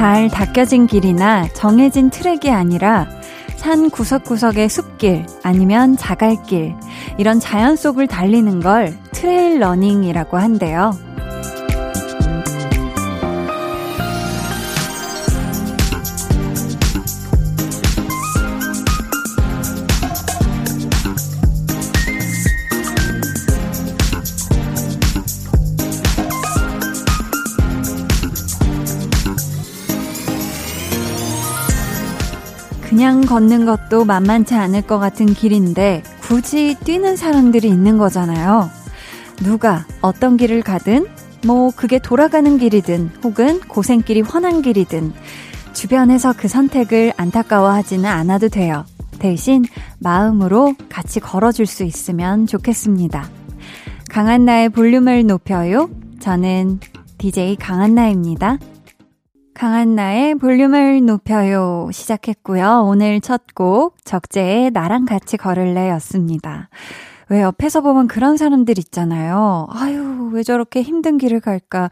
잘 닦여진 길이나 정해진 트랙이 아니라 산 구석구석의 숲길 아니면 자갈길 이런 자연 속을 달리는 걸 trail running이라고 한대요. 걷는 것도 만만치 않을 것 같은 길인데 굳이 뛰는 사람들이 있는 거잖아요. 누가 어떤 길을 가든 뭐 그게 돌아가는 길이든 혹은 고생길이 훤한 길이든 주변에서 그 선택을 안타까워하지는 않아도 돼요. 대신 마음으로 같이 걸어줄 수 있으면 좋겠습니다. 강한나의 볼륨을 높여요. 저는 DJ 강한나입니다. 강한나의 볼륨을 높여요 시작했고요. 오늘 첫 곡 적재의 나랑 같이 걸을래 였습니다. 왜 옆에서 보면 그런 사람들 있잖아요. 아유, 왜 저렇게 힘든 길을 갈까?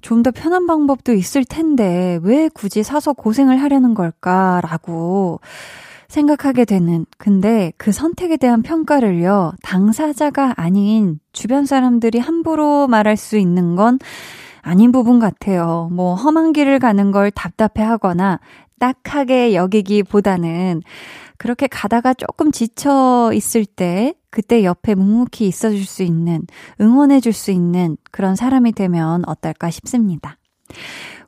좀 더 편한 방법도 있을 텐데, 왜 굳이 사서 고생을 하려는 걸까라고 생각하게 되는. 근데 그 선택에 대한 평가를요, 당사자가 아닌 주변 사람들이 함부로 말할 수 있는 건 아닌 부분 같아요. 뭐 험한 길을 가는 걸 답답해 하거나 딱하게 여기기보다는 그렇게 가다가 조금 지쳐 있을 때 그때 옆에 묵묵히 있어 줄 수 있는, 응원해 줄 수 있는 그런 사람이 되면 어떨까 싶습니다.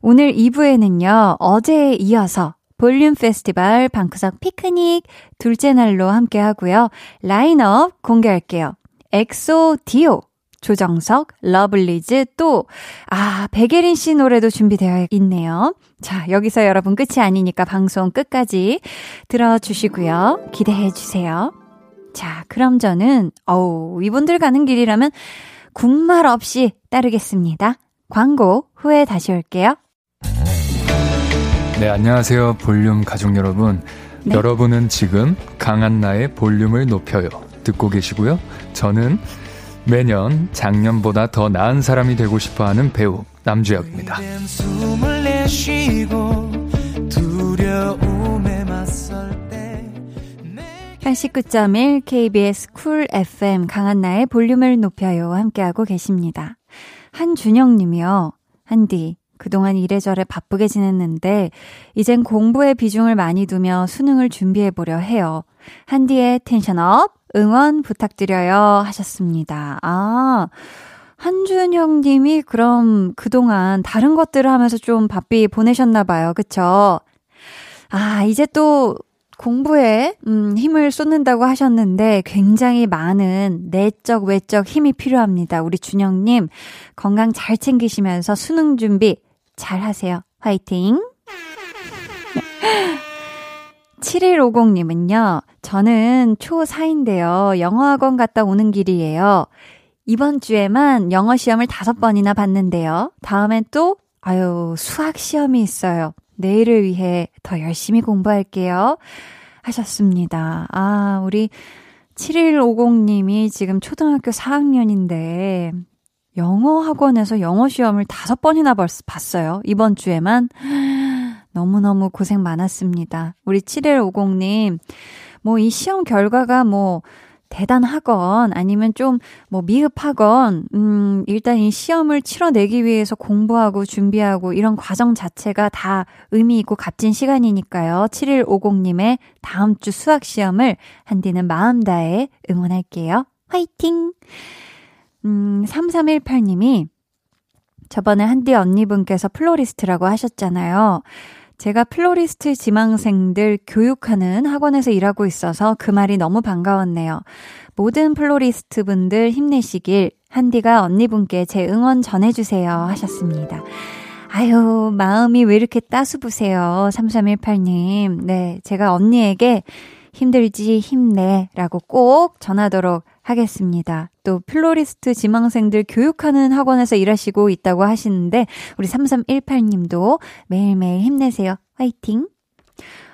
오늘 2부에는요, 어제에 이어서 볼륨 페스티벌 방크석 피크닉 둘째 날로 함께 하고요. 라인업 공개할게요. 엑소 디오 조정석, 러블리즈 또, 아, 백예린 씨 노래도 준비되어 있네요. 자, 여기서 여러분 끝이 아니니까 방송 끝까지 들어주시고요. 기대해 주세요. 자, 그럼 저는, 어우, 이분들 가는 길이라면 군말 없이 따르겠습니다. 광고 후에 다시 올게요. 네, 안녕하세요. 볼륨 가족 여러분. 네. 여러분은 지금 강한나의 볼륨을 높여요. 듣고 계시고요. 저는 매년 작년보다 더 나은 사람이 되고 싶어 하는 배우 남주혁입니다. 89.1 KBS 쿨 FM 강한나의 볼륨을 높여요 함께하고 계십니다. 한준영 님이요. 한디 그동안 이래저래 바쁘게 지냈는데 이젠 공부에 비중을 많이 두며 수능을 준비해 보려 해요. 한디의 tension up 응원 부탁드려요 하셨습니다. 아, 한준영 님이 그럼 그동안 다른 것들을 하면서 좀 바삐 보내셨나 봐요. 그쵸? 아, 이제 또 공부에 음, 힘을 쏟는다고 하셨는데 굉장히 많은 내적 외적 힘이 필요합니다. 우리 준영 님 건강 잘 챙기시면서 수능 준비 잘 하세요. 화이팅! 7150님은요, 저는 초4인데요. 영어학원 갔다 오는 길이에요. 이번 주에만 영어 시험을 다섯 번이나 봤는데요. 다음엔 또, 아유, 수학 시험이 있어요. 내일을 위해 더 열심히 공부할게요. 하셨습니다. 아, 우리 7150님이 지금 초등학교 4학년인데, 영어 학원에서 영어 시험을 다섯 번이나 봤어요. 이번 주에만. 너무너무 고생 많았습니다. 우리 7150님, 뭐 이 시험 결과가 뭐 대단하건 아니면 좀 뭐 미흡하건, 음, 일단 이 시험을 치러내기 위해서 공부하고 준비하고 이런 과정 자체가 다 의미 있고 값진 시간이니까요. 7150님의 다음 주 수학 시험을 한디는 마음 다해 응원할게요. 화이팅! 음, 3318님이 저번에 한디 언니분께서 플로리스트라고 하셨잖아요. 제가 플로리스트 지망생들 교육하는 학원에서 일하고 있어서 그 말이 너무 반가웠네요. 모든 플로리스트 분들 힘내시길 한디가 언니분께 제 응원 전해주세요 하셨습니다. 아유, 마음이 왜 이렇게 따스우세요. 3318님. 네, 제가 언니에게 힘들지 힘내 라고 꼭 전하도록 하겠습니다. 또 플로리스트 지망생들 교육하는 학원에서 일하시고 있다고 하시는데 우리 3318님도 매일매일 힘내세요. 화이팅!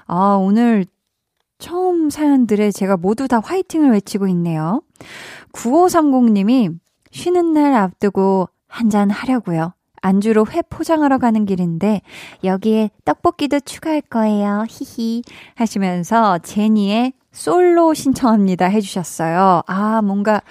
아, 오늘 처음 사연들에 제가 모두 다 화이팅을 외치고 있네요. 9530님이 쉬는 날 앞두고 한잔 하려고요. 안주로 회 포장하러 가는 길인데 여기에 떡볶이도 추가할 거예요. 히히 하시면서 제니의 솔로 신청합니다 해주셨어요. 아 뭔가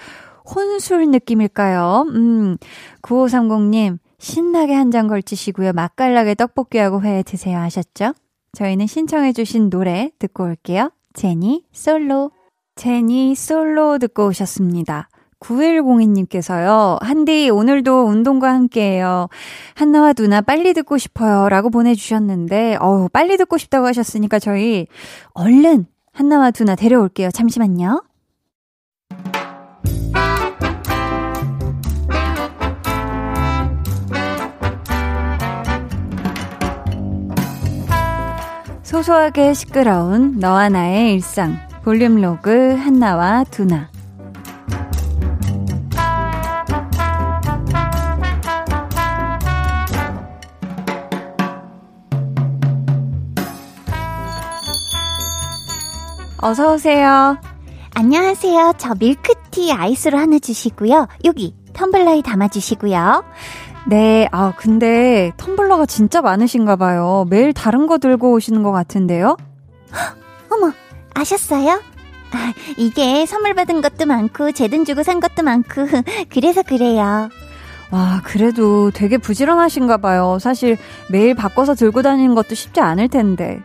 혼술 느낌일까요? 음 9530님 신나게 한 잔 걸치시고요. 맛깔나게 떡볶이하고 회 드세요 하셨죠? 저희는 신청해주신 노래 듣고 올게요. 제니 솔로 제니 솔로 듣고 오셨습니다. 9102님께서요, 한디, 오늘도 운동과 함께해요. 한나와 누나 빨리 듣고 싶어요. 라고 보내주셨는데, 어우, 빨리 듣고 싶다고 하셨으니까 저희 얼른 한나와 누나 데려올게요. 잠시만요. 소소하게 시끄러운 너와 나의 일상. 볼륨 로그 한나와 두나. 어서 오세요. 안녕하세요. 저 밀크티 아이스로 하나 주시고요. 여기 텀블러에 담아주시고요. 네, 아, 근데 텀블러가 진짜 많으신가 봐요. 매일 다른 거 들고 오시는 것 같은데요? 어머, 아셨어요? 아, 이게 선물 받은 것도 많고, 제 돈 주고 산 것도 많고, 그래서 그래요. 와, 그래도 되게 부지런하신가 봐요. 사실 매일 바꿔서 들고 다니는 것도 쉽지 않을 텐데.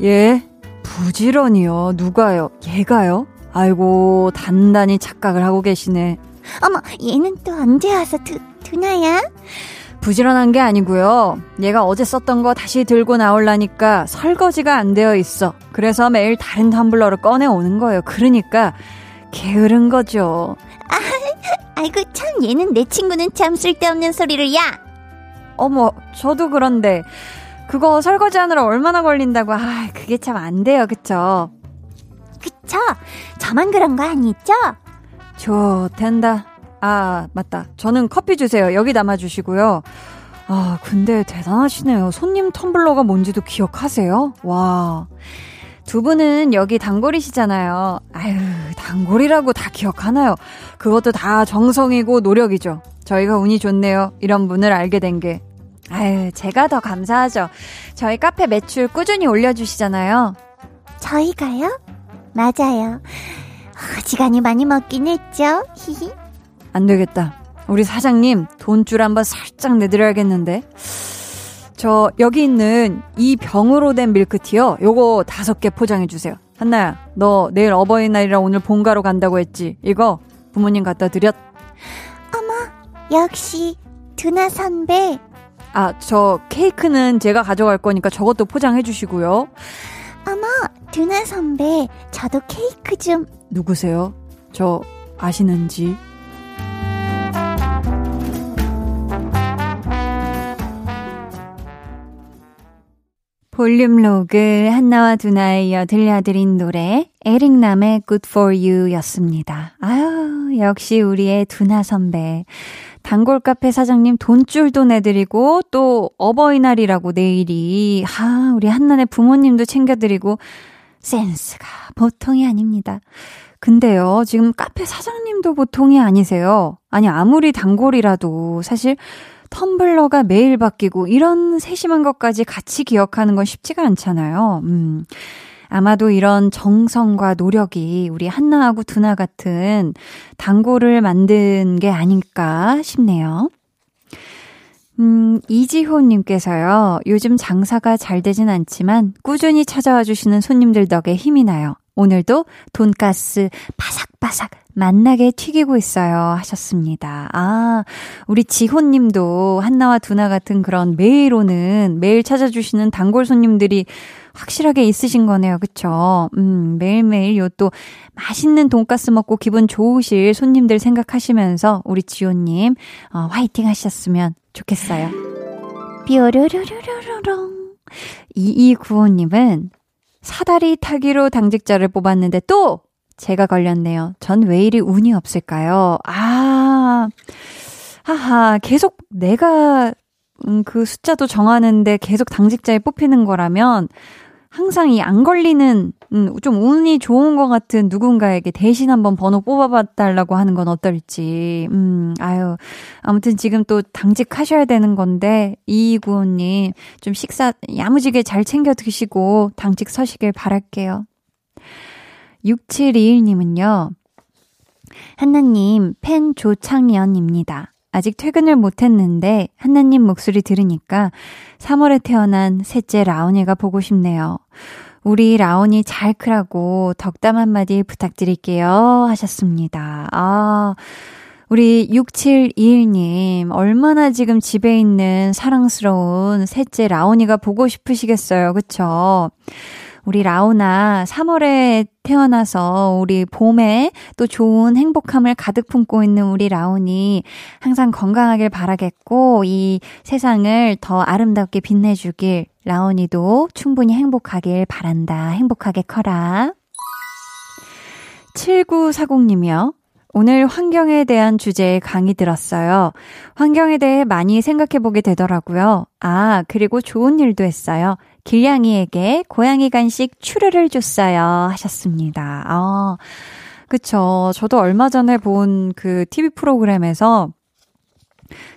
예, 부지런히요. 누가요? 얘가요? 아이고, 단단히 착각을 하고 계시네. 어머, 얘는 또 언제 와서 두, 두나야? 부지런한 게 아니고요. 얘가 어제 썼던 거 다시 들고 나올라니까 설거지가 안 되어 있어. 그래서 매일 다른 텀블러를 꺼내 오는 거예요. 그러니까 게으른 거죠. 아, 아이고 참 얘는 내 친구는 참 쓸데없는 소리를 야. 어머, 저도 그런데 그거 설거지하느라 얼마나 걸린다고. 아, 그게 참 안 돼요. 그쵸? 그쵸? 저만 그런 거 아니죠? 좋된다. 아, 맞다. 저는 커피 주세요. 여기 담아주시고요. 아, 근데 대단하시네요. 손님 텀블러가 뭔지도 기억하세요? 와. 두 분은 여기 단골이시잖아요. 아유, 단골이라고 다 기억하나요? 그것도 다 정성이고 노력이죠. 저희가 운이 좋네요. 이런 분을 알게 된 게. 아유, 제가 더 감사하죠. 저희 카페 매출 꾸준히 올려주시잖아요. 저희가요? 맞아요. 어지간히 많이 먹긴 했죠. 히히. 안 되겠다. 우리 사장님 돈줄 한번 살짝 내드려야겠는데. 저 여기 있는 이 병으로 된 밀크티요. 요거 다섯 개 포장해 주세요. 한나야, 너 내일 어버이날이라 오늘 본가로 간다고 했지. 이거 부모님 갖다 드렸. 어머, 역시 두나 선배 아, 저 케이크는 제가 가져갈 거니까 저것도 포장해 주시고요. 어머, 두나 선배, 저도 케이크 좀. 누구세요? 저 아시는지? 볼륨 로그 한나와 두나에 이어 들려드린 노래 에릭남의 Good For You 였습니다. 아유, 역시 우리의 두나 선배. 단골 카페 사장님 돈줄도 내드리고 또 어버이날이라고 내일이 하 우리 한나네 부모님도 챙겨드리고 센스가 보통이 아닙니다. 근데요 지금 카페 사장님도 보통이 아니세요. 아니 아무리 단골이라도 사실 텀블러가 매일 바뀌고 이런 세심한 것까지 같이 기억하는 건 쉽지가 않잖아요. 음. 아마도 이런 정성과 노력이 우리 한나하고 두나 같은 단골을 만든 게 아닐까 싶네요. 음, 이지호님께서요, 요즘 장사가 잘 되진 않지만 꾸준히 찾아와 주시는 손님들 덕에 힘이 나요. 오늘도 돈가스 바삭바삭 맛나게 튀기고 있어요. 하셨습니다. 아, 우리 지호 님도 한나와 두나 같은 그런 매일 오는, 매일 찾아주시는 단골 손님들이 확실하게 있으신 거네요. 그쵸? 음, 매일매일 요 또 맛있는 돈가스 먹고 기분 좋으실 손님들 생각하시면서 우리 지호 님, 어, 화이팅 하셨으면 좋겠어요. 뾰로로로로롱. 2295님은 사다리 타기로 당직자를 뽑았는데 또 제가 걸렸네요. 전 왜 이리 운이 없을까요? 아, 하하, 계속 내가 음, 그 숫자도 정하는데 계속 당직자에 뽑히는 거라면 항상 이 안 걸리는 음, 좀 운이 좋은 것 같은 누군가에게 대신 한번 번호 뽑아봐달라고 하는 건 어떨지. 음, 아유. 아무튼 지금 또 당직하셔야 되는 건데, 이구호님, 좀 식사 야무지게 잘 챙겨 드시고 당직 서시길 바랄게요. 6721님은요, 한나님, 팬 조창연입니다. 아직 퇴근을 못했는데 한나님 목소리 들으니까 3월에 태어난 셋째 라온이가 보고 싶네요. 우리 라온이 잘 크라고 덕담 한마디 부탁드릴게요. 하셨습니다. 아, 우리 6721님, 얼마나 지금 집에 있는 사랑스러운 셋째 라온이가 보고 싶으시겠어요. 그쵸? 우리 라오나 3월에 태어나서 우리 봄에 또 좋은 행복함을 가득 품고 있는 우리 라온이 항상 건강하길 바라겠고 이 세상을 더 아름답게 빛내주길 라온이도 충분히 행복하길 바란다. 행복하게 커라. 7940님이요. 오늘 환경에 대한 주제의 강의 들었어요. 환경에 대해 많이 생각해보게 되더라고요. 아, 그리고 좋은 일도 했어요. 길냥이에게 고양이 간식 추르를 줬어요. 하셨습니다. 아, 그쵸. 저도 얼마 전에 본 그 TV 프로그램에서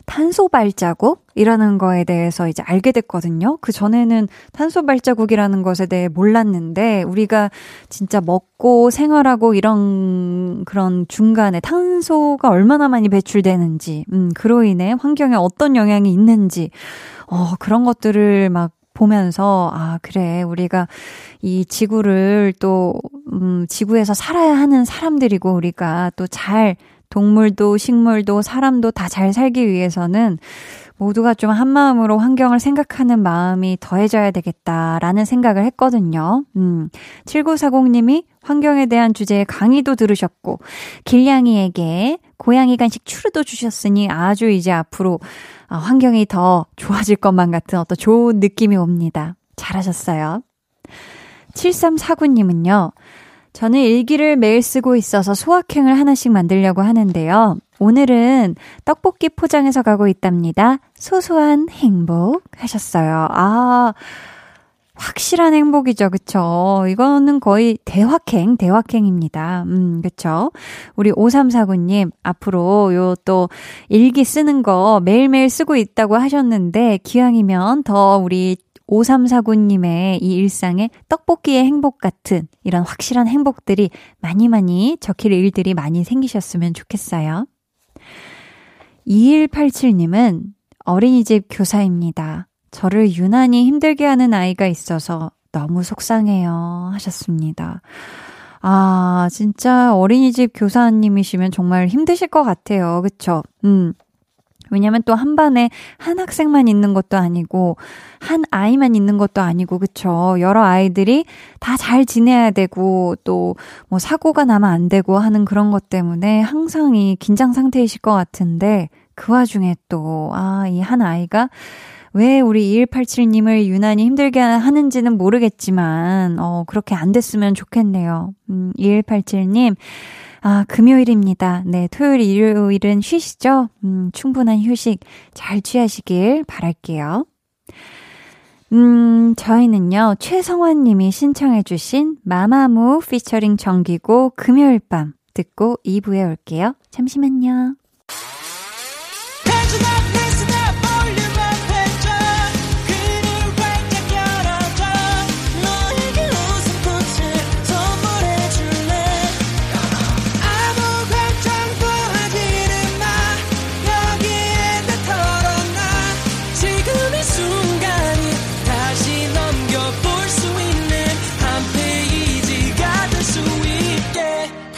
탄소 발자국이라는 거에 대해서 이제 알게 됐거든요. 그 전에는 탄소 발자국이라는 것에 대해 몰랐는데 우리가 진짜 먹고 생활하고 이런 그런 중간에 탄소가 얼마나 많이 배출되는지, 음, 그로 인해 환경에 어떤 영향이 있는지, 어, 그런 것들을 막 보면서, 아, 그래, 우리가 이 지구를 또, 음, 지구에서 살아야 하는 사람들이고, 우리가 또 잘, 동물도 식물도 사람도 다 잘 살기 위해서는 모두가 좀 한마음으로 환경을 생각하는 마음이 더해져야 되겠다라는 생각을 했거든요. 음, 7940님이 환경에 대한 주제의 강의도 들으셨고, 길냥이에게 고양이 간식 추르도 주셨으니 아주 이제 앞으로 아, 환경이 더 좋아질 것만 같은 어떤 좋은 느낌이 옵니다. 잘하셨어요. 7349님은요, 저는 일기를 매일 쓰고 있어서 소확행을 하나씩 만들려고 하는데요. 오늘은 떡볶이 포장해서 가고 있답니다. 소소한 행복 하셨어요. 아, 확실한 행복이죠. 그쵸? 이거는 거의 대확행, 대확행입니다. 음, 그쵸? 우리 5349님, 앞으로 요 또 일기 쓰는 거 매일매일 쓰고 있다고 하셨는데, 기왕이면 더 우리 5349님의 이 일상에 떡볶이의 행복 같은 이런 확실한 행복들이 많이 많이 적힐 일들이 많이 생기셨으면 좋겠어요. 2187님은 어린이집 교사입니다. 저를 유난히 힘들게 하는 아이가 있어서 너무 속상해요. 하셨습니다. 아, 진짜 어린이집 교사님이시면 정말 힘드실 것 같아요. 그쵸? 음. 왜냐면 또 한 반에 한 학생만 있는 것도 아니고, 한 아이만 있는 것도 아니고, 그쵸. 여러 아이들이 다 잘 지내야 되고, 또 뭐 사고가 나면 안 되고 하는 그런 것 때문에 항상 이 긴장 상태이실 것 같은데, 그 와중에 또, 아, 이 한 아이가 왜 우리 2187님을 유난히 힘들게 하는지는 모르겠지만, 어, 그렇게 안 됐으면 좋겠네요. 음, 2187님, 아, 금요일입니다. 네, 토요일, 일요일은 쉬시죠? 음, 충분한 휴식 잘 취하시길 바랄게요. 음, 저희는요, 최성환 님이 신청해주신 마마무 피처링 정기고 금요일 밤 듣고 2부에 올게요. 잠시만요.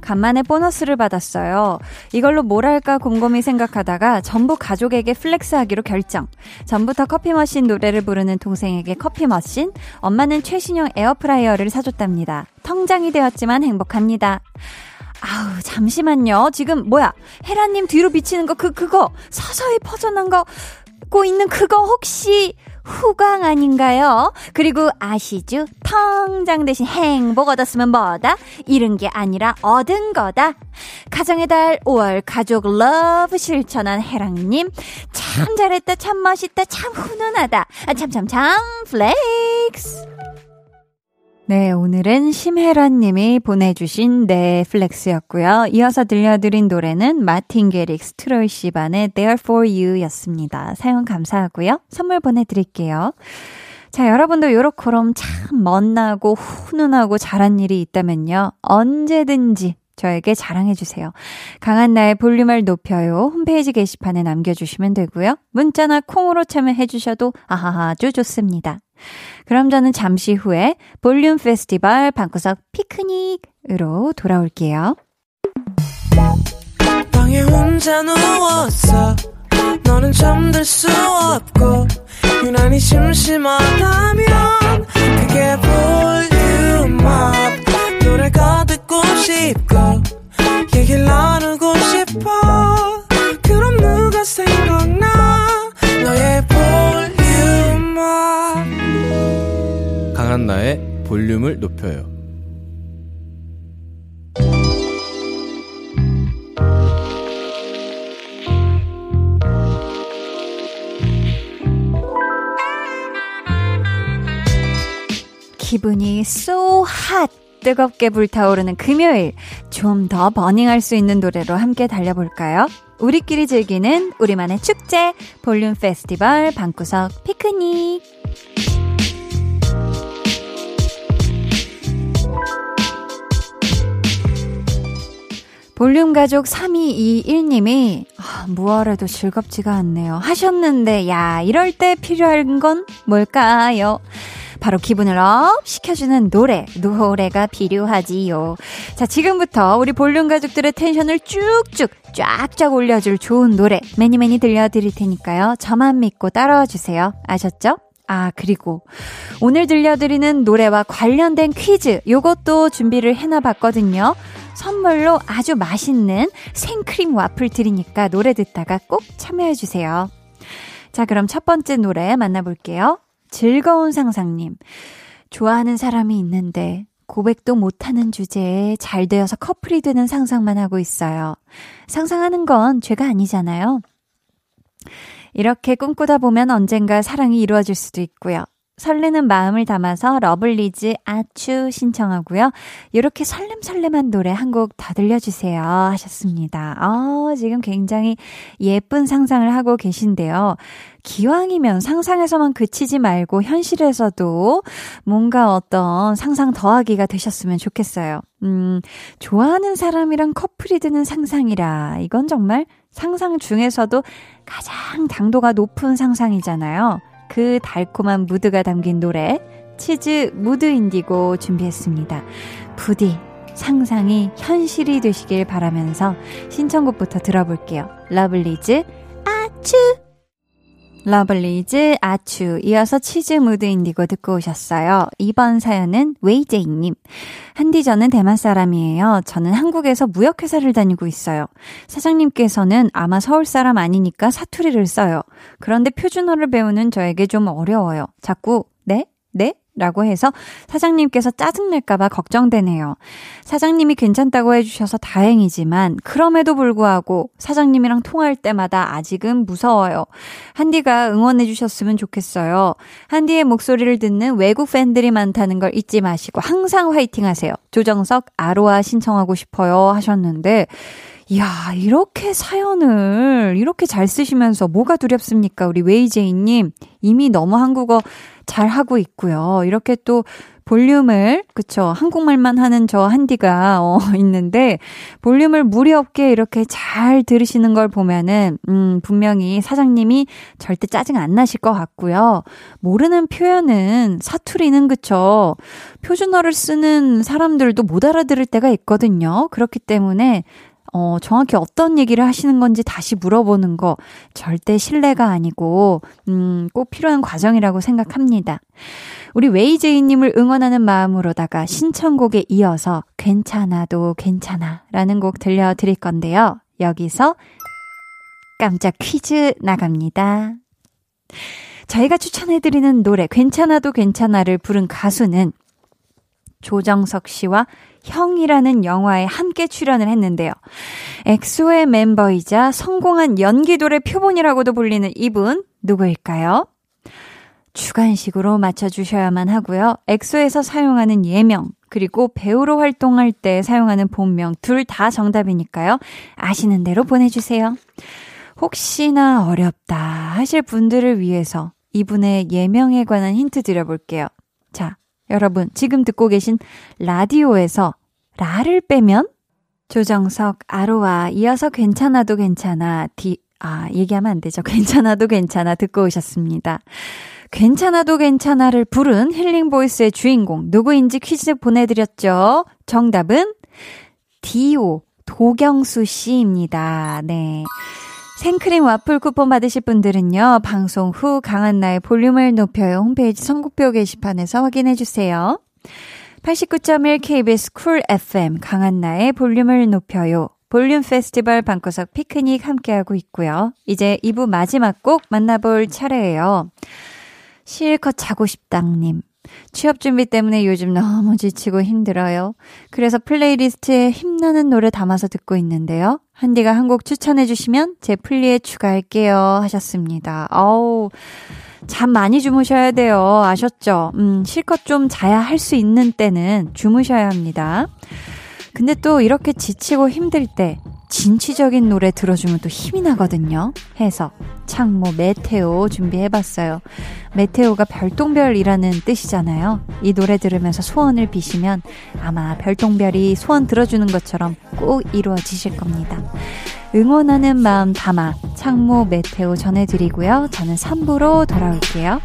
간만에 보너스를 받았어요. 이걸로 뭘 할까 곰곰이 생각하다가 전부 가족에게 flex 하기로 결정. 전부터 커피 머신 노래를 부르는 동생에게 커피 머신, 엄마는 최신형 에어프라이어를 사줬답니다. 텅장이 되었지만 행복합니다. 아우, 잠시만요. 지금, 뭐야. 혜란님 뒤로 비치는 거, 그, 그거. 서서히 퍼져난 거, 고 있는 그거 혹시, 후광 아닌가요? 그리고 아시죠? 통장 대신 행복 얻었으면 뭐다? 잃은 게 아니라 얻은 거다. 가정의 달 5월 가족 love 실천한 혜란님. 참 잘했다, 참 멋있다, 참 훈훈하다. 아, 참, 참, 참, flex. 네, 오늘은 심혜란 님이 보내주신 내 flex였고요. 이어서 들려드린 노래는 마틴 게릭스 트로이 씨반의 There For You 였습니다. 사연 감사하고요. 선물 보내드릴게요. 자, 여러분도 요렇게럼 참 멋나고 훈훈하고 잘한 일이 있다면요. 언제든지 저에게 자랑해주세요. 강한 나의 볼륨을 높여요. 홈페이지 게시판에 남겨주시면 되고요. 문자나 콩으로 참여해주셔도 아주 좋습니다. 그럼 저는 잠시 후에 볼륨 페스티벌 방구석 피크닉으로 돌아올게요. 방에 혼자 누웠어. 너는 잠들 수 없고 유난히 심심하다면 그게 볼륨업 노래가 듣고 싶고 얘기를 나누고 싶어 그럼 누가 생각나 너의 강한나의 볼륨을 높여요. 기분이 so hot 뜨겁게 불타오르는 금요일 좀 더 버닝할 수 있는 노래로 함께 달려볼까요? 우리끼리 즐기는 우리만의 축제 볼륨 페스티벌 방구석 피크닉 볼륨 가족 3221님이 아, 무얼해도 즐겁지가 않네요. 하셨는데 야 이럴 때 필요한 건 뭘까요? 바로 기분을 up 시켜주는 노래, 노래가 필요하지요. 자, 지금부터 우리 볼륨 가족들의 tension을 쭉쭉 쫙쫙 올려줄 좋은 노래 many many 들려드릴 테니까요. 저만 믿고 따라와 주세요. 아셨죠? 아, 그리고 오늘 들려드리는 노래와 관련된 퀴즈 요것도 준비를 해놔 봤거든요. 선물로 아주 맛있는 생크림 와플 드리니까 노래 듣다가 꼭 참여해주세요. 자, 그럼 첫 번째 노래 만나볼게요. 즐거운 상상님. 좋아하는 사람이 있는데 고백도 못하는 주제에 잘 되어서 커플이 되는 상상만 하고 있어요. 상상하는 건 죄가 아니잖아요. 이렇게 꿈꾸다 보면 언젠가 사랑이 이루어질 수도 있고요. 설레는 마음을 담아서 러블리즈 아추 신청하고요. 이렇게 설렘설렘한 노래 한 곡 더 들려주세요 하셨습니다. 어, 지금 굉장히 예쁜 상상을 하고 계신데요. 기왕이면 상상에서만 그치지 말고 현실에서도 뭔가 어떤 상상 더하기가 되셨으면 좋겠어요. 음, 좋아하는 사람이랑 커플이 되는 상상이라 이건 정말 상상 중에서도 가장 당도가 높은 상상이잖아요. 그 달콤한 무드가 담긴 노래 치즈 무드 인디고 준비했습니다. 부디 상상이 현실이 되시길 바라면서 신청곡부터 들어볼게요. 러블리즈 아츄 러블리즈 아추 이어서 치즈 Mood Indigo 듣고 오셨어요. 이번 사연은 웨이제이님. 한디 저는 대만 사람이에요. 저는 한국에서 무역회사를 다니고 있어요. 사장님께서는 아마 서울 사람 아니니까 사투리를 써요. 그런데 표준어를 배우는 저에게 좀 어려워요. 자꾸 네? 네? 라고 해서 사장님께서 짜증낼까봐 걱정되네요. 사장님이 괜찮다고 해주셔서 다행이지만, 그럼에도 불구하고 사장님이랑 통화할 때마다 아직은 무서워요. 한디가 응원해주셨으면 좋겠어요. 한디의 목소리를 듣는 외국 팬들이 많다는 걸 잊지 마시고 항상 화이팅 하세요. 조정석 아로아 신청하고 싶어요 하셨는데, 이야, 이렇게 사연을 이렇게 잘 쓰시면서 뭐가 두렵습니까? 우리 웨이제이님. 이미 너무 한국어 잘 하고 있고요. 이렇게 또 볼륨을, 그쵸. 한국말만 하는 저 한디가, 어, 있는데, 볼륨을 무리 없게 이렇게 잘 들으시는 걸 보면은, 음, 분명히 사장님이 절대 짜증 안 나실 것 같고요. 모르는 표현은 사투리는 그쵸. 표준어를 쓰는 사람들도 못 알아들을 때가 있거든요. 그렇기 때문에, 어, 정확히 어떤 얘기를 하시는 건지 다시 물어보는 거 절대 신뢰가 아니고, 음, 꼭 필요한 과정이라고 생각합니다. 우리 웨이제이님을 응원하는 마음으로다가 신청곡에 이어서 괜찮아도 괜찮아 라는 곡 들려드릴 건데요. 여기서 깜짝 퀴즈 나갑니다. 저희가 추천해드리는 노래 괜찮아도 괜찮아를 부른 가수는 조정석 씨와 형이라는 영화에 함께 출연을 했는데요. 엑소의 멤버이자 성공한 연기돌의 표본이라고도 불리는 이분 누구일까요? 주관식으로 맞춰주셔야만 하고요. 엑소에서 사용하는 예명, 그리고 배우로 활동할 때 사용하는 본명 둘 다 정답이니까요. 아시는 대로 보내주세요. 혹시나 어렵다 하실 분들을 위해서 이분의 예명에 관한 힌트 드려볼게요. 자, 여러분, 지금 듣고 계신 라디오에서 라를 빼면 조정석, 아로와 이어서 괜찮아도 괜찮아, 디, 아, 얘기하면 안 되죠. 괜찮아도 괜찮아 듣고 오셨습니다. 괜찮아도 괜찮아를 부른 힐링 보이스의 주인공 누구인지 퀴즈 보내드렸죠. 정답은 디오 도경수 씨입니다. 네. 생크림 와플 쿠폰 받으실 분들은요, 방송 후 강한나의 볼륨을 높여요 홈페이지 선곡표 게시판에서 확인해 주세요. 89.1 KBS Cool FM 강한나의 볼륨을 높여요. 볼륨 페스티벌 방구석 피크닉 함께하고 있고요. 이제 2부 마지막 곡 만나볼 차례예요. 실컷 자고 싶당님. 취업 준비 때문에 요즘 너무 지치고 힘들어요. 그래서 플레이리스트에 힘나는 노래 담아서 듣고 있는데요. 한디가 한 곡 추천해 주시면 제 플리에 추가할게요 하셨습니다. 어우, 잠 많이 주무셔야 돼요. 아셨죠? 음, 실컷 좀 자야 할 수 있는 때는 주무셔야 합니다. 근데 또 이렇게 지치고 힘들 때 진취적인 노래 들어주면 또 힘이 나거든요. 해서 창모 메테오 준비해봤어요. 메테오가 별똥별이라는 뜻이잖아요. 이 노래 들으면서 소원을 비시면 아마 별똥별이 소원 들어주는 것처럼 꼭 이루어지실 겁니다. 응원하는 마음 담아 창모 메테오 전해드리고요. 저는 3부로 돌아올게요.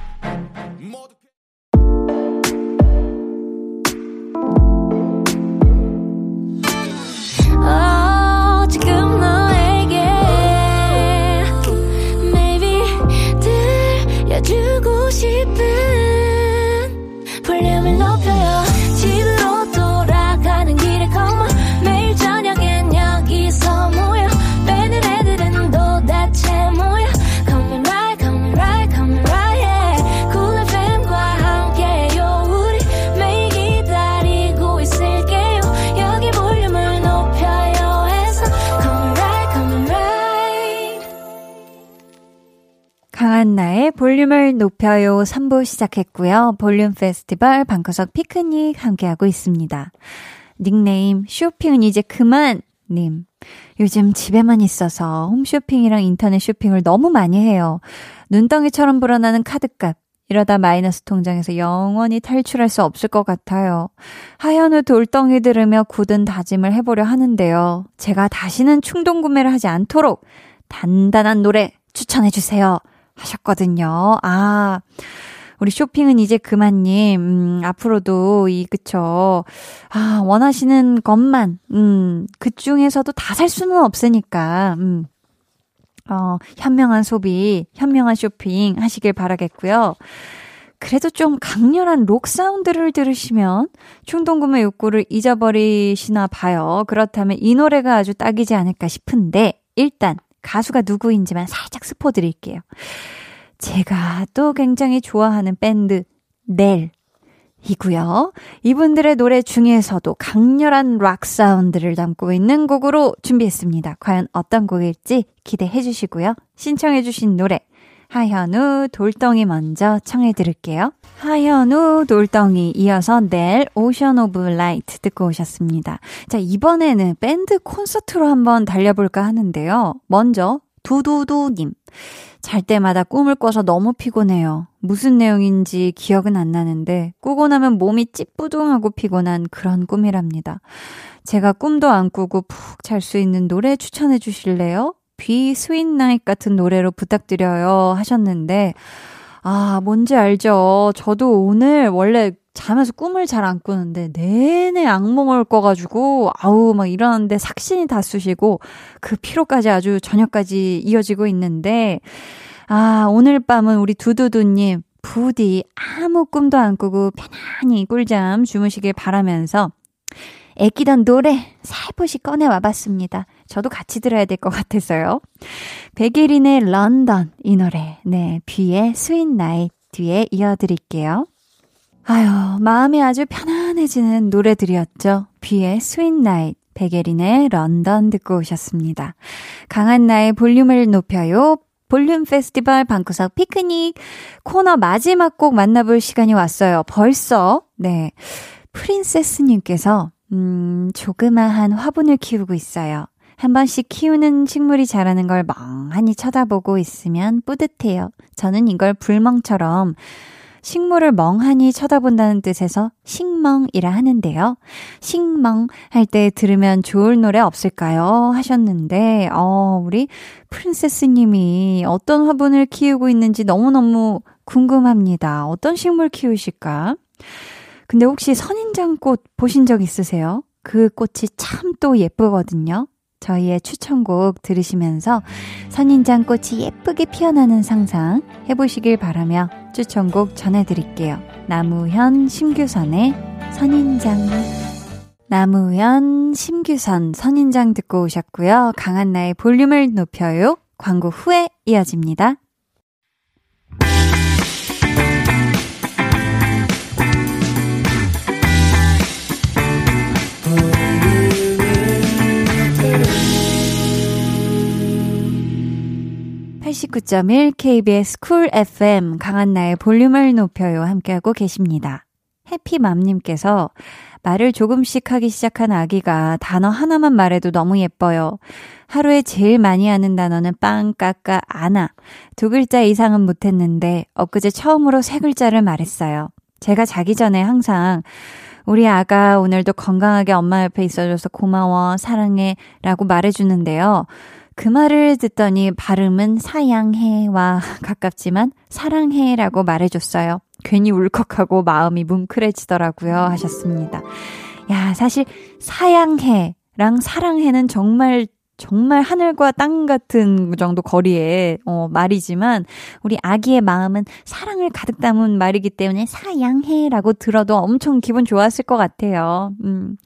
한나의 볼륨을 높여요 3부 시작했고요. 볼륨 페스티벌 방구석 피크닉 함께하고 있습니다. 닉네임 쇼핑은 이제 그만 님. 요즘 집에만 있어서 홈쇼핑이랑 인터넷 쇼핑을 너무 많이 해요. 눈덩이처럼 불어나는 카드값. 이러다 마이너스 통장에서 영원히 탈출할 수 없을 것 같아요. 하현우 돌덩이 들으며 굳은 다짐을 해보려 하는데요. 제가 다시는 충동 구매를 하지 않도록 단단한 노래 추천해주세요. 하셨거든요. 아, 우리 쇼핑은 이제 그만님, 음, 앞으로도 이, 그쵸. 아, 원하시는 것만, 음, 그 중에서도 다 살 수는 없으니까, 음, 어, 현명한 소비, 현명한 쇼핑 하시길 바라겠고요. 그래도 좀 강렬한 록 사운드를 들으시면 충동구매 욕구를 잊어버리시나 봐요. 그렇다면 이 노래가 아주 딱이지 않을까 싶은데, 일단 가수가 누구인지만 살짝 스포 드릴게요. 제가 또 굉장히 좋아하는 밴드 넬 이고요. 이분들의 노래 중에서도 강렬한 락 사운드를 담고 있는 곡으로 준비했습니다. 과연 어떤 곡일지 기대해 주시고요. 신청해 주신 노래 하현우 돌덩이 먼저 청해 들을게요. 하현우 돌덩이 이어서 넬 Ocean of Light 듣고 오셨습니다. 자, 이번에는 밴드 콘서트로 한번 달려볼까 하는데요. 먼저 두두두님. 잘 때마다 꿈을 꿔서 너무 피곤해요. 무슨 내용인지 기억은 안 나는데 꾸고 나면 몸이 찌뿌둥하고 피곤한 그런 꿈이랍니다. 제가 꿈도 안 꾸고 푹 잘 수 있는 노래 추천해 주실래요? 뷔 Sweet Night 같은 노래로 부탁드려요 하셨는데 아, 뭔지 알죠? 저도 오늘 원래 자면서 꿈을 잘 안 꾸는데 내내 악몽을 꿔가지고 아우 막 일어났는데 삭신이 다 쑤시고 그 피로까지 아주 저녁까지 이어지고 있는데 아 오늘 밤은 우리 두두두님 부디 아무 꿈도 안 꾸고 편안히 꿀잠 주무시길 바라면서 애끼던 노래 살포시 꺼내 와 봤습니다. 저도 같이 들어야 될 것 같아서요. 백예린의 런던 이 노래 네 뷔의 Sweet Night 뒤에 이어드릴게요. 아유, 마음이 아주 편안해지는 노래들이었죠. 뷔의 Sweet Night, 백예린의 런던 듣고 오셨습니다. 강한 나의 볼륨을 높여요. 볼륨 페스티벌 방구석 피크닉 코너 마지막 곡 만나볼 시간이 왔어요. 벌써, 네. 프린세스님께서, 음, 조그마한 화분을 키우고 있어요. 한 번씩 키우는 식물이 자라는 걸 멍하니 쳐다보고 있으면 뿌듯해요. 저는 이걸 불멍처럼 식물을 멍하니 쳐다본다는 뜻에서 식멍이라 하는데요. 식멍 할 때 들으면 좋을 노래 없을까요? 하셨는데, 어, 우리 프린세스 님이 어떤 화분을 키우고 있는지 너무너무 궁금합니다. 어떤 식물 키우실까? 근데 혹시 선인장꽃 보신 적 있으세요? 그 꽃이 참 또 예쁘거든요. 저희의 추천곡 들으시면서 선인장 꽃이 예쁘게 피어나는 상상 해보시길 바라며 추천곡 전해드릴게요. 나무현 심규선의 선인장. 나무현 심규선 선인장 듣고 오셨고요. 강한나의 볼륨을 높여요. 광고 후에 이어집니다. 89.1 KBS 쿨 FM 강한나의 볼륨을 높여요 함께하고 계십니다. 해피맘님께서 말을 조금씩 하기 시작한 아기가 단어 하나만 말해도 너무 예뻐요. 하루에 제일 많이 하는 단어는 빵, 까까, 아나. 두 글자 이상은 못했는데 엊그제 처음으로 세 글자를 말했어요. 제가 자기 전에 항상 우리 아가 오늘도 건강하게 엄마 옆에 있어줘서 고마워, 사랑해 라고 말해주는데요. 그 말을 듣더니 발음은 사양해와 가깝지만 사랑해라고 말해줬어요. 괜히 울컥하고 마음이 뭉클해지더라고요. 하셨습니다. 야, 사실 사양해랑 사랑해는 정말 정말 하늘과 땅 같은 정도 거리에 어, 말이지만 우리 아기의 마음은 사랑을 가득 담은 말이기 때문에 사양해라고 들어도 엄청 기분 좋았을 것 같아요. 음.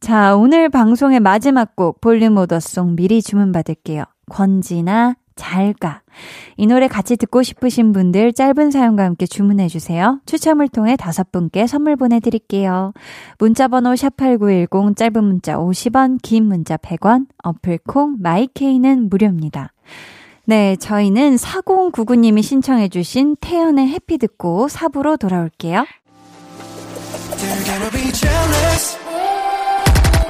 자, 오늘 방송의 마지막 곡 볼륨 오더송 미리 주문받을게요. 권지나 잘가. 이 노래 같이 듣고 싶으신 분들 짧은 사연과 함께 주문해 주세요. 추첨을 통해 다섯 분께 선물 보내드릴게요. 문자 번호 샵8910 짧은 문자 50원, 긴 문자 100원, 어플콩 마이케이는 무료입니다. 네, 저희는 4099님이 신청해 주신 태연의 해피 듣고 4부로 돌아올게요.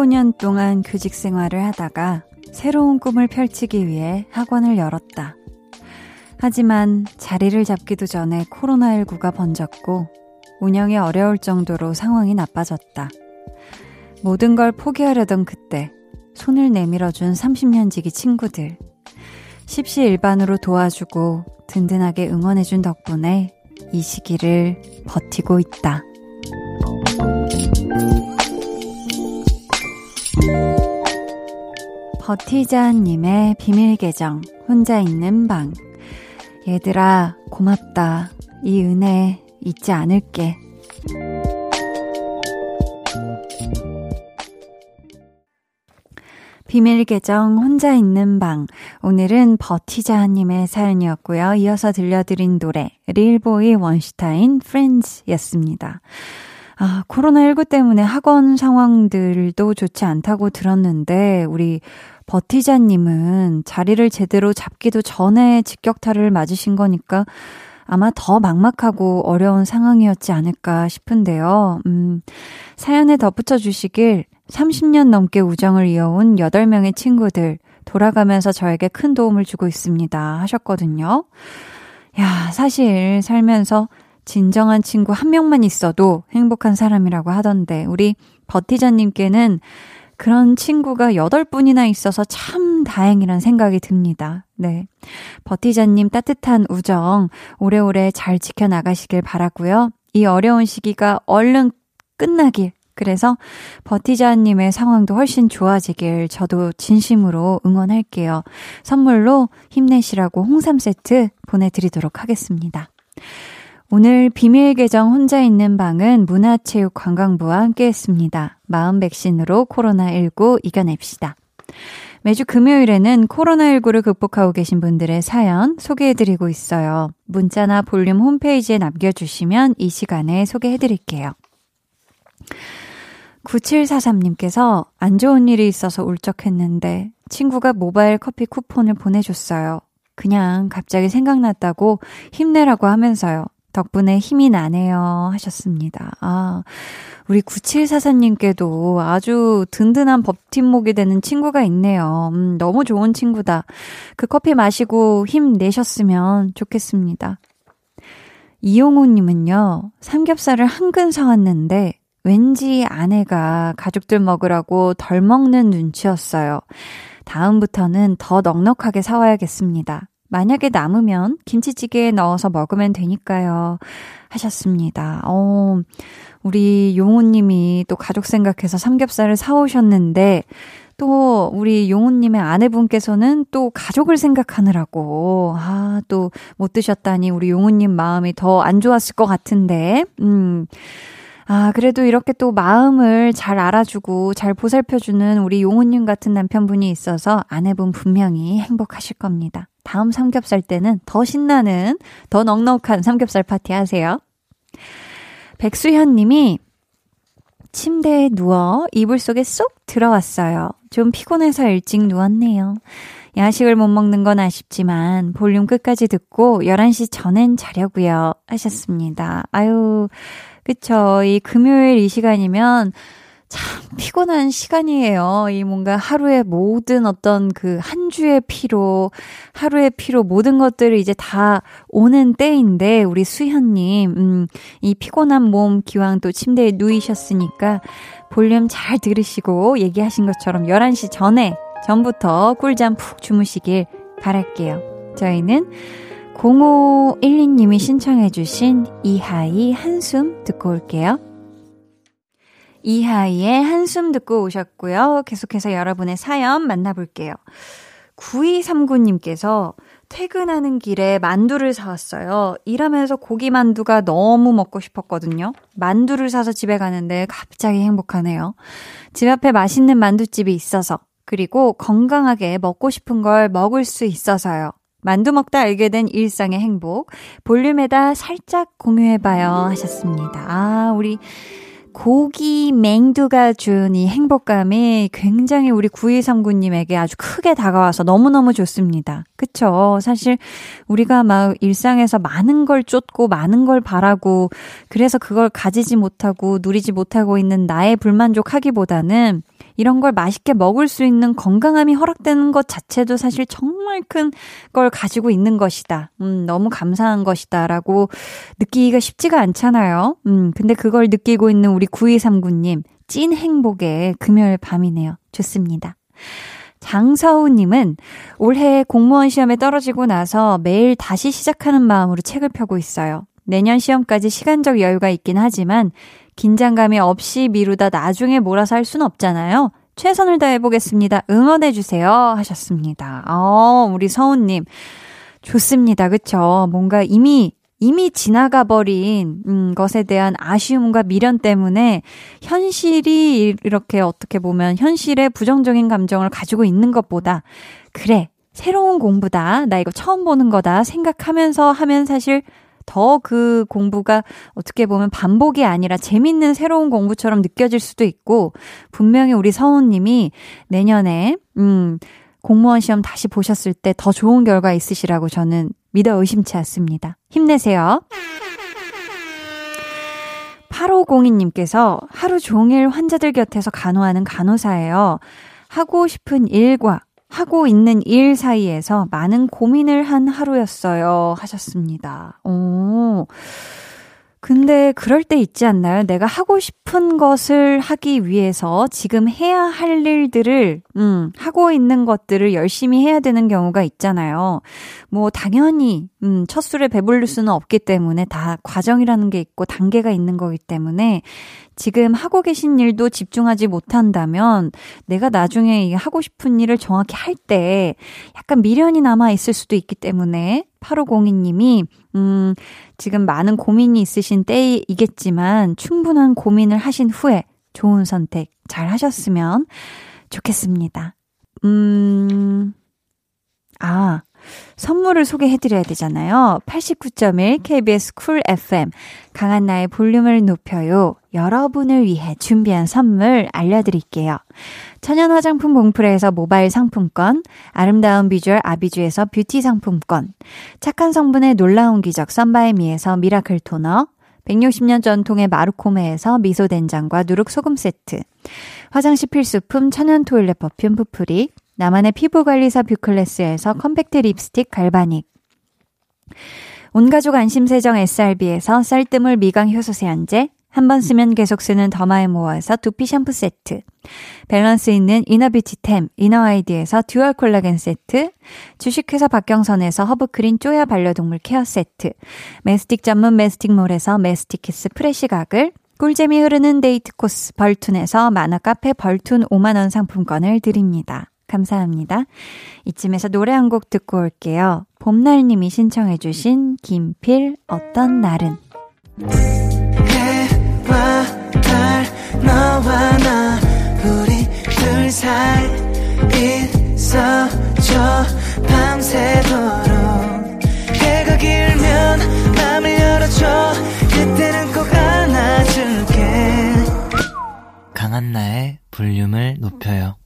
15년 동안 교직 생활을 하다가 새로운 꿈을 펼치기 위해 학원을 열었다. 하지만 자리를 잡기도 전에 코로나19가 번졌고 운영이 어려울 정도로 상황이 나빠졌다. 모든 걸 포기하려던 그때 손을 내밀어준 30년 지기 친구들. 십시일반으로 도와주고 든든하게 응원해준 덕분에 이 시기를 버티고 있다. 버티자님의 비밀 계정, 혼자 있는 방. 얘들아, 고맙다. 이 은혜 잊지 않을게. 비밀 계정 혼자 있는 방. 오늘은 버티자님의 사연이었고요. 이어서 들려드린 노래 릴보이 원슈타인 프렌즈였습니다. 아, 코로나19 때문에 학원 상황들도 좋지 않다고 들었는데 우리 버티자님은 자리를 제대로 잡기도 전에 직격탄을 맞으신 거니까 아마 더 막막하고 어려운 상황이었지 않을까 싶은데요. 음, 사연에 덧붙여 주시길 30년 넘게 우정을 이어온 8명의 친구들 돌아가면서 저에게 큰 도움을 주고 있습니다. 하셨거든요. 야, 사실 살면서 진정한 친구 한 명만 있어도 행복한 사람이라고 하던데, 우리 버티자님께는 그런 친구가 8분이나 있어서 참 다행이란 생각이 듭니다. 네. 버티자님 따뜻한 우정 오래오래 잘 지켜나가시길 바라고요. 이 어려운 시기가 얼른 끝나길 그래서 버티자님의 상황도 훨씬 좋아지길 저도 진심으로 응원할게요. 선물로 힘내시라고 홍삼 세트 보내드리도록 하겠습니다. 오늘 비밀 계정 혼자 있는 방은 문화체육관광부와 함께 했습니다. 마음 백신으로 코로나19 이겨냅시다. 매주 금요일에는 코로나19를 극복하고 계신 분들의 사연 소개해드리고 있어요. 문자나 볼륨 홈페이지에 남겨주시면 이 시간에 소개해드릴게요. 9743님께서 안 좋은 일이 있어서 울적했는데 친구가 모바일 커피 쿠폰을 보내줬어요. 그냥 갑자기 생각났다고 힘내라고 하면서요. 덕분에 힘이 나네요. 하셨습니다. 아, 우리 9744님께도 아주 든든한 버팀목이 되는 친구가 있네요. 음, 너무 좋은 친구다. 그 커피 마시고 힘 내셨으면 좋겠습니다. 이용호님은요, 삼겹살을 한 근 사왔는데, 왠지 아내가 가족들 먹으라고 덜 먹는 눈치였어요. 다음부터는 더 넉넉하게 사와야겠습니다. 만약에 남으면 김치찌개에 넣어서 먹으면 되니까요. 하셨습니다. 어, 우리 용호님이 또 가족 생각해서 삼겹살을 사오셨는데, 또 우리 용호님의 아내분께서는 또 가족을 생각하느라고, 아, 또 못 드셨다니 우리 용호님 마음이 더 안 좋았을 것 같은데, 음. 아, 그래도 이렇게 또 마음을 잘 알아주고 잘 보살펴주는 우리 용우님 같은 남편분이 있어서 아내분 분명히 행복하실 겁니다. 다음 삼겹살 때는 더 신나는, 더 넉넉한 삼겹살 파티 하세요. 백수현 님이 침대에 누워 이불 속에 쏙 들어왔어요. 좀 피곤해서 일찍 누웠네요. 야식을 못 먹는 건 아쉽지만 볼륨 끝까지 듣고 11시 전엔 자려고요. 하셨습니다. 아유, 그쵸. 이 금요일 이 시간이면 참 피곤한 시간이에요. 이 뭔가 하루의 모든 어떤 그 한 주의 피로, 하루의 피로 모든 것들을 이제 다 오는 때인데, 우리 수현님, 음, 이 피곤한 몸 기왕 또 침대에 누이셨으니까 볼륨 잘 들으시고 얘기하신 것처럼 11시 전에, 전부터 꿀잠 푹 주무시길 바랄게요. 저희는 0512님이 신청해주신 이하이 한숨 듣고 올게요. 이하이의 한숨 듣고 오셨고요. 계속해서 여러분의 사연 만나볼게요. 9239님께서 퇴근하는 길에 만두를 사왔어요. 일하면서 고기 만두가 너무 먹고 싶었거든요. 만두를 사서 집에 가는데 갑자기 행복하네요. 집 앞에 맛있는 만두집이 있어서, 그리고 건강하게 먹고 싶은 걸 먹을 수 있어서요. 만두 먹다 알게 된 일상의 행복. 볼륨에다 살짝 공유해봐요. 하셨습니다. 아, 우리 고기 맹두가 준 이 행복감이 굉장히 우리 9239님에게 아주 크게 다가와서 너무너무 좋습니다. 그쵸? 사실 우리가 막 일상에서 많은 걸 쫓고 많은 걸 바라고 그래서 그걸 가지지 못하고 누리지 못하고 있는 나의 불만족하기보다는 이런 걸 맛있게 먹을 수 있는 건강함이 허락되는 것 자체도 사실 정말 큰 걸 가지고 있는 것이다. 음, 너무 감사한 것이다. 라고 느끼기가 쉽지가 않잖아요. 음, 근데 그걸 느끼고 있는 우리 9239님, 찐 행복의 금요일 밤이네요. 좋습니다. 장서우님은 올해 공무원 시험에 떨어지고 나서 매일 다시 시작하는 마음으로 책을 펴고 있어요. 내년 시험까지 시간적 여유가 있긴 하지만 긴장감이 없이 미루다 나중에 몰아서 할순 없잖아요. 최선을 다해보겠습니다. 응원해주세요. 하셨습니다. 어, 우리 서훈님. 좋습니다. 그쵸? 뭔가 이미 이미 지나가 버린 음, 것에 대한 아쉬움과 미련 때문에 현실이 이렇게 어떻게 보면 현실에 부정적인 감정을 가지고 있는 것보다 그래 새로운 공부다 나 이거 처음 보는 거다 생각하면서 하면 사실 더 그 공부가 어떻게 보면 반복이 아니라 재밌는 새로운 공부처럼 느껴질 수도 있고 분명히 우리 서훈님이 내년에 음 공무원 시험 다시 보셨을 때 더 좋은 결과 있으시라고 저는 믿어 의심치 않습니다. 힘내세요. 8502님께서 하루 종일 환자들 곁에서 간호하는 간호사예요. 하고 싶은 일과 하고 있는 일 사이에서 많은 고민을 한 하루였어요. 하셨습니다. 오. 근데 그럴 때 있지 않나요? 내가 하고 싶은 것을 하기 위해서 지금 해야 할 일들을, 음, 하고 있는 것들을 열심히 해야 되는 경우가 있잖아요. 뭐, 당연히, 음, 첫 술에 배부를 수는 없기 때문에 다 과정이라는 게 있고 단계가 있는 거기 때문에 지금 하고 계신 일도 집중하지 못한다면 내가 나중에 하고 싶은 일을 정확히 할 때 약간 미련이 남아 있을 수도 있기 때문에 8502님이 음, 지금 많은 고민이 있으신 때이겠지만 충분한 고민을 하신 후에 좋은 선택 잘 하셨으면 좋겠습니다. 음, 아, 선물을 소개해드려야 되잖아요. 89.1 KBS 쿨 FM 강한나의 볼륨을 높여요. 여러분을 위해 준비한 선물 알려드릴게요. 천연 화장품 봉프레에서 모바일 상품권, 아름다운 비주얼 아비주에서 뷰티 상품권, 착한 성분의 놀라운 기적 썬바이미에서 miracle toner, 160년 전통의 마루코메에서 미소된장과 누룩소금 세트, 화장실 필수품 천연 toilet perfume 푸프리, 나만의 피부관리사 뷰클래스에서 컴팩트 립스틱 갈바닉, 온가족 안심세정 SRB에서 쌀뜨물 미강 효소 세안제, 한 번 쓰면 계속 쓰는 더마에모어에서 두피 샴푸 세트, 밸런스 있는 이너뷰티템 이너아이디에서 dual 콜라겐 세트, 주식회사 박경선에서 허브크린 쪼야 반려동물 케어 세트, 메스틱 전문 메스틱몰에서 메스틱키스 fresh 가글, 꿀잼이 흐르는 데이트 코스 벌툰에서 만화 카페 벌툰 5만원 상품권을 드립니다. 감사합니다. 이쯤에서 노래 한 곡 듣고 올게요. 봄날님이 신청해주신 김필 어떤 날은? 해와 달 너와 나 우리 둘 사이 있어줘. 밤새도록 해가 길면 맘을 열어줘. 그때는 꼭 안아줄게. 강한나의 볼륨을 높여요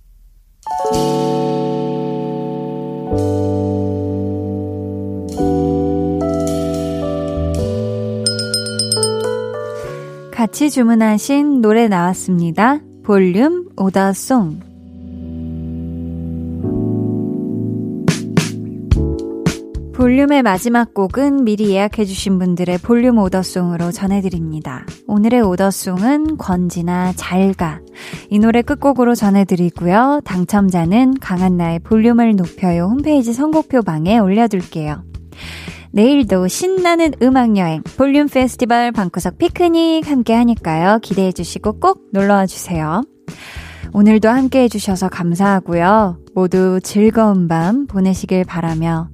같이 주문하신 노래 나왔습니다. 볼륨 오더송. 볼륨의 마지막 곡은 미리 예약해주신 분들의 볼륨 오더송으로 전해드립니다. 오늘의 오더송은 권지나 잘가. 이 노래 끝곡으로 전해드리고요. 당첨자는 강한나의 볼륨을 높여요 홈페이지 선곡표 방에 올려둘게요. 내일도 신나는 음악여행, 볼륨 페스티벌 방구석 피크닉 함께 하니까요. 기대해 주시고 꼭 놀러와 주세요. 오늘도 함께 해주셔서 감사하고요. 모두 즐거운 밤 보내시길 바라며